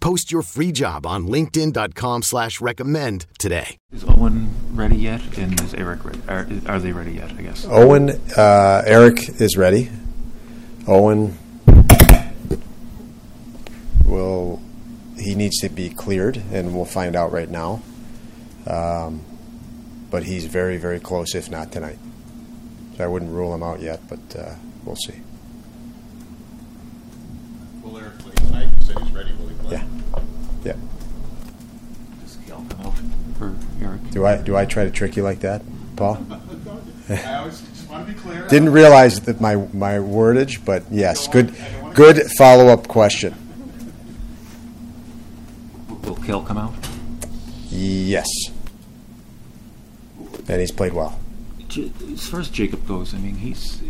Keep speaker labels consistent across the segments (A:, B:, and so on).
A: Post your free job on linkedin.com slash recommend today.
B: Is Owen ready yet? And is Eric ready? Are, are they ready yet, I guess?
C: Owen, uh, Eric is ready. Owen will, he needs to be cleared, and we'll find out right now. Um, but he's very, very close, if not tonight. So I wouldn't rule him out yet, but uh, we'll see.
D: Will Eric play tonight? You said he's ready. Will he play?
C: Yeah. Yeah.
B: Does Cal come out for Eric?
C: Do I do I try to trick you like that, Paul?
D: I always just want to be clear.
C: Didn't realize that my my wordage, but yes, good good follow up question.
B: Will Cal come out?
C: Yes. And he's played well.
B: J- As far as Jacob goes, I mean, he's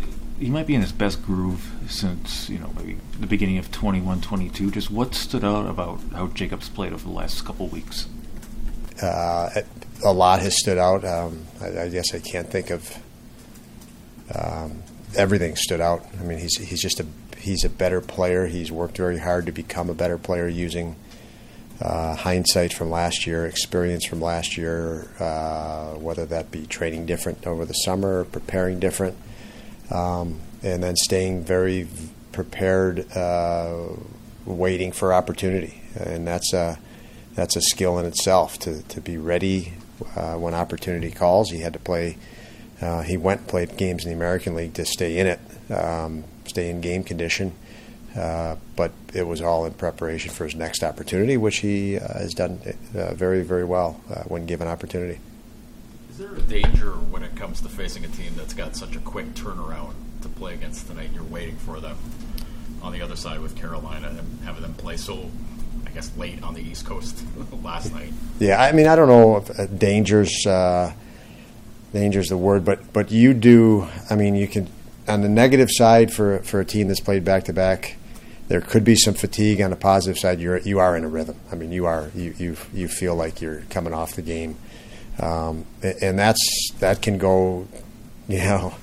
B: he might be in his best groove since you know the beginning of 21, 22. Just what stood out about how Jacob's played over the last couple weeks?
C: Uh, a lot has stood out. Um, I, I guess I can't think of um, everything stood out. I mean, he's he's just a he's a better player. He's worked very hard to become a better player using uh, hindsight from last year, experience from last year, uh, whether that be training different over the summer, preparing different, um, and then staying very prepared, uh, waiting for opportunity, and that's a that's a skill in itself to to be ready uh, when opportunity calls. He had to play. Uh, he went and played games in the American League to stay in it, um, stay in game condition. Uh, but it was all in preparation for his next opportunity, which he uh, has done uh, very, very well uh, when given opportunity.
D: Is there a danger when it comes to facing a team that's got such a quick turnaround to play against tonight? You're waiting for them on the other side with Carolina and having them play so, I guess, late on the East Coast last night.
C: Yeah, I mean, I don't know if uh, dangers uh, dangers the word, but but you do. I mean, you can on the negative side for for a team that's played back to back. There could be some fatigue on the positive side. You're you are in a rhythm. I mean, you are you you you feel like you're coming off the game, um, and that's that can go. You know,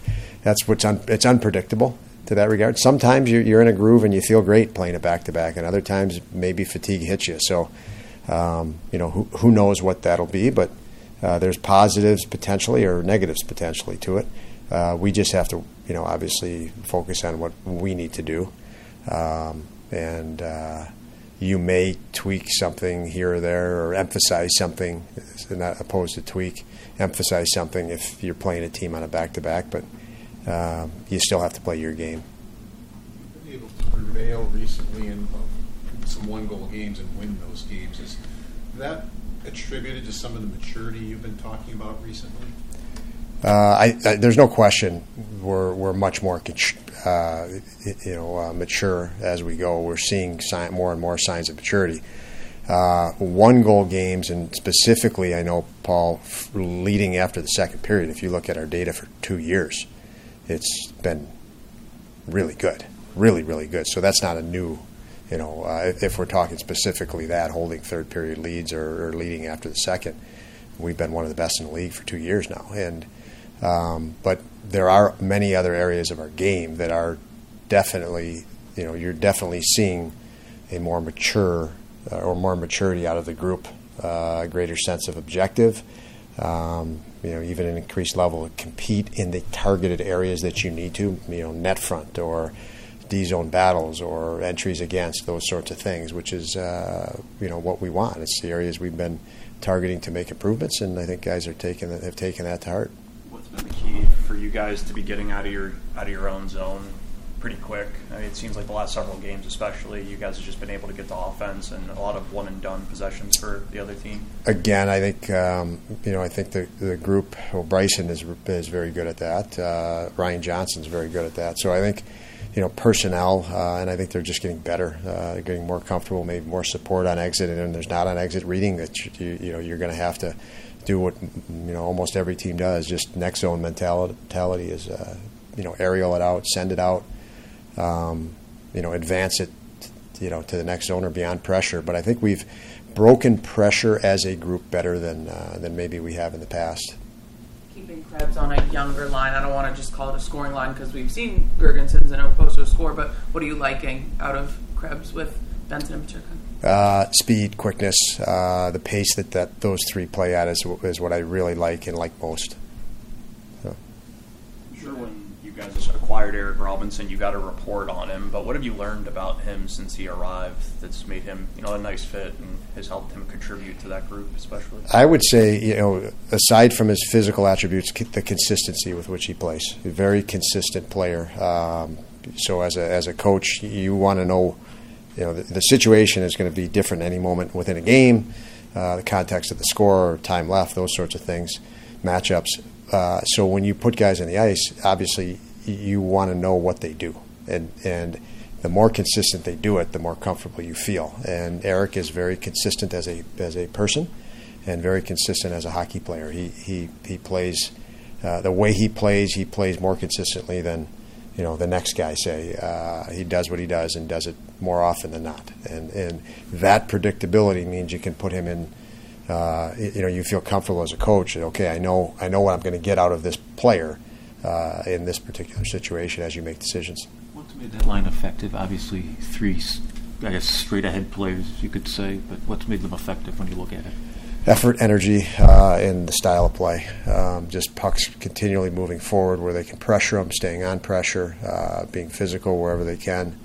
C: that's what's un, it's unpredictable to that regard. Sometimes you're, you're in a groove and you feel great playing it back to back, and other times maybe fatigue hits you. So, um, you know, who who knows what that'll be, but uh, there's positives potentially or negatives potentially to it. Uh, we just have to, you know, obviously focus on what we need to do. Um, and uh, you may tweak something here or there or emphasize something, not opposed to tweak, emphasize something if you're playing a team on a back to back, but um, you still have to play your game.
D: Able to prevail recently in uh, some one-goal games and win those games. Is that attributed to some of the maturity you've been talking about recently?
C: Uh, I, I, there's no question we're, we're much more uh, you know uh, mature as we go. We're seeing sign, more and more signs of maturity. Uh, one goal games, and specifically, I know Paul leading after the second period. If you look at our data for two years, it's been really good, really really good. So that's not a new. You know, uh, if, if we're talking specifically that holding third period leads or, or leading after the second, we've been one of the best in the league for two years now, and um, but there are many other areas of our game that are definitely, you know, you're definitely seeing a more mature uh, or more maturity out of the group, uh, a greater sense of objective, um, you know, even an increased level of compete in the targeted areas that you need to, you know, net front or D zone battles or entries against those sorts of things, which is, uh, you know, what we want. It's the areas we've been targeting to make improvements, and I think guys are taking have taken that to heart.
E: What's been the key for you guys to be getting out of your out of your own zone pretty quick? I mean, it seems like the last several games, especially, you guys have just been able to get the offense and a lot of one and done possessions for the other team.
C: Again, I think um, you know I think the the group. Well, Bryson is is very good at that. Uh, Ryan Johnson's very good at that. So I think you know, personnel, uh, and I think they're just getting better, uh, getting more comfortable, maybe more support on exit, and there's not on exit reading that you, you know you're going to have to do what you know almost every team does, just next zone mentality is uh, you know aerial it out, send it out, um, you know advance it, you know to the next zone or beyond pressure. But I think we've broken pressure as a group better than uh, than maybe we have in the past
F: keeping Krebs on a younger line. I don't want to just call it a scoring line because we've seen Girgensons and Okposo score, but what are you liking out of Krebs with Benson and Peterka?
C: Uh, speed, quickness, uh, the pace that, that those three play at is, is what I really like and like most.
E: So. Sure, when you guys acquired Eric Robinson. You got a report on him, but what have you learned about him since he arrived that's made him, you know, a nice fit and has helped him contribute to that group, especially?
C: I would say, you know, aside from his physical attributes, the consistency with which he plays. A very consistent player. Um, so as a as a coach, you want to know, you know, the, the situation is going to be different any moment within a game, uh, the context of the score, time left, those sorts of things, matchups. Uh, so when you put guys on the ice, obviously you want to know what they do, and and the more consistent they do it, the more comfortable you feel. And Eric is very consistent as a as a person, and very consistent as a hockey player. He he he plays uh, the way he plays. He plays more consistently than you know the next guy. Say uh, he does what he does and does it more often than not. And and that predictability means you can put him in. Uh, you know, you feel comfortable as a coach. And, okay, I know I know what I'm going to get out of this player uh, in this particular situation as you make decisions.
B: What's made that line effective? Obviously, three, I guess, straight ahead players, you could say, but what's made them effective when you look at it?
C: Effort, energy, uh, and the style of play. Um, just pucks continually moving forward where they can pressure them, staying on pressure, uh, being physical wherever they can,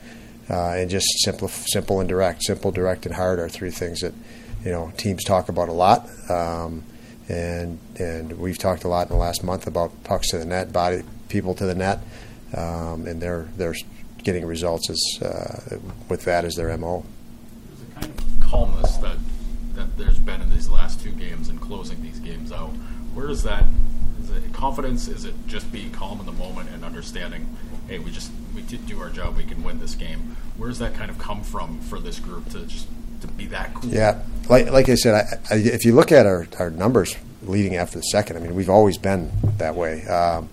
C: uh, and just simple, simple and direct. Simple, direct, and hard are three things that you know teams talk about a lot. Um, and and we've talked a lot in the last month about pucks to the net, body people to the net, um, and they're they're getting results as uh, with that as their mo.
D: There's a kind of calmness that that there's been in these last two games and closing these games out. Where is that? Is it confidence? Is it just being calm in the moment and understanding? Hey, we just we did do our job. We can win this game. Where does that kind of come from for this group to just to be that cool.
C: Yeah, like like I said, I, I, if you look at our, our numbers leading after the second, I mean, we've always been that way. Um,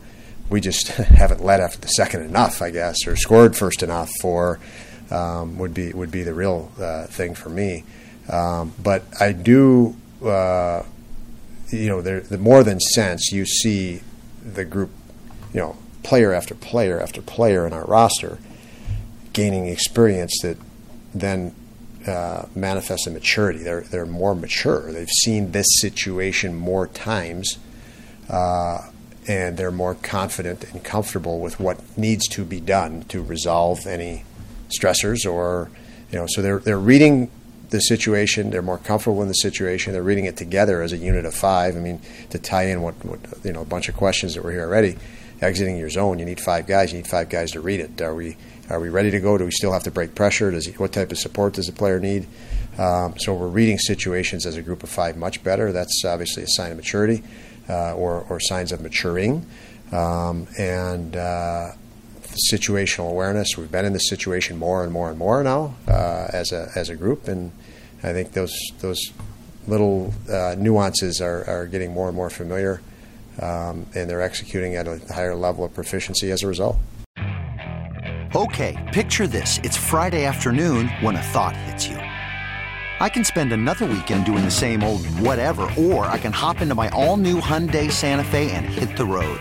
C: we just haven't led after the second enough, I guess, or scored first enough. For um, would be would be the real uh, thing for me. Um, but I do, uh, you know, there, the more than sense you see the group, you know, player after player after player in our roster gaining experience that then uh, manifest a maturity. They're they're more mature. They've seen this situation more times, uh, and they're more confident and comfortable with what needs to be done to resolve any stressors or you know. So they're they're reading the situation. They're more comfortable in the situation. They're reading it together as a unit of five. I mean, to tie in what, what you know a bunch of questions that were here already. Exiting your zone, you need five guys. You need five guys to read it. Are we are we ready to go? Do we still have to break pressure? Does he, what type of support does the player need? Um, so we're reading situations as a group of five much better. That's obviously a sign of maturity uh, or, or, signs of maturing. Um, and uh, situational awareness. We've been in this situation more and more and more now uh, as a as a group, and I think those those little uh, nuances are, are getting more and more familiar, um, and they're executing at a higher level of proficiency as a result.
G: Okay, picture this. It's Friday afternoon when a thought hits you. I can spend another weekend doing the same old whatever, or I can hop into my all new Hyundai Santa Fe and hit the road.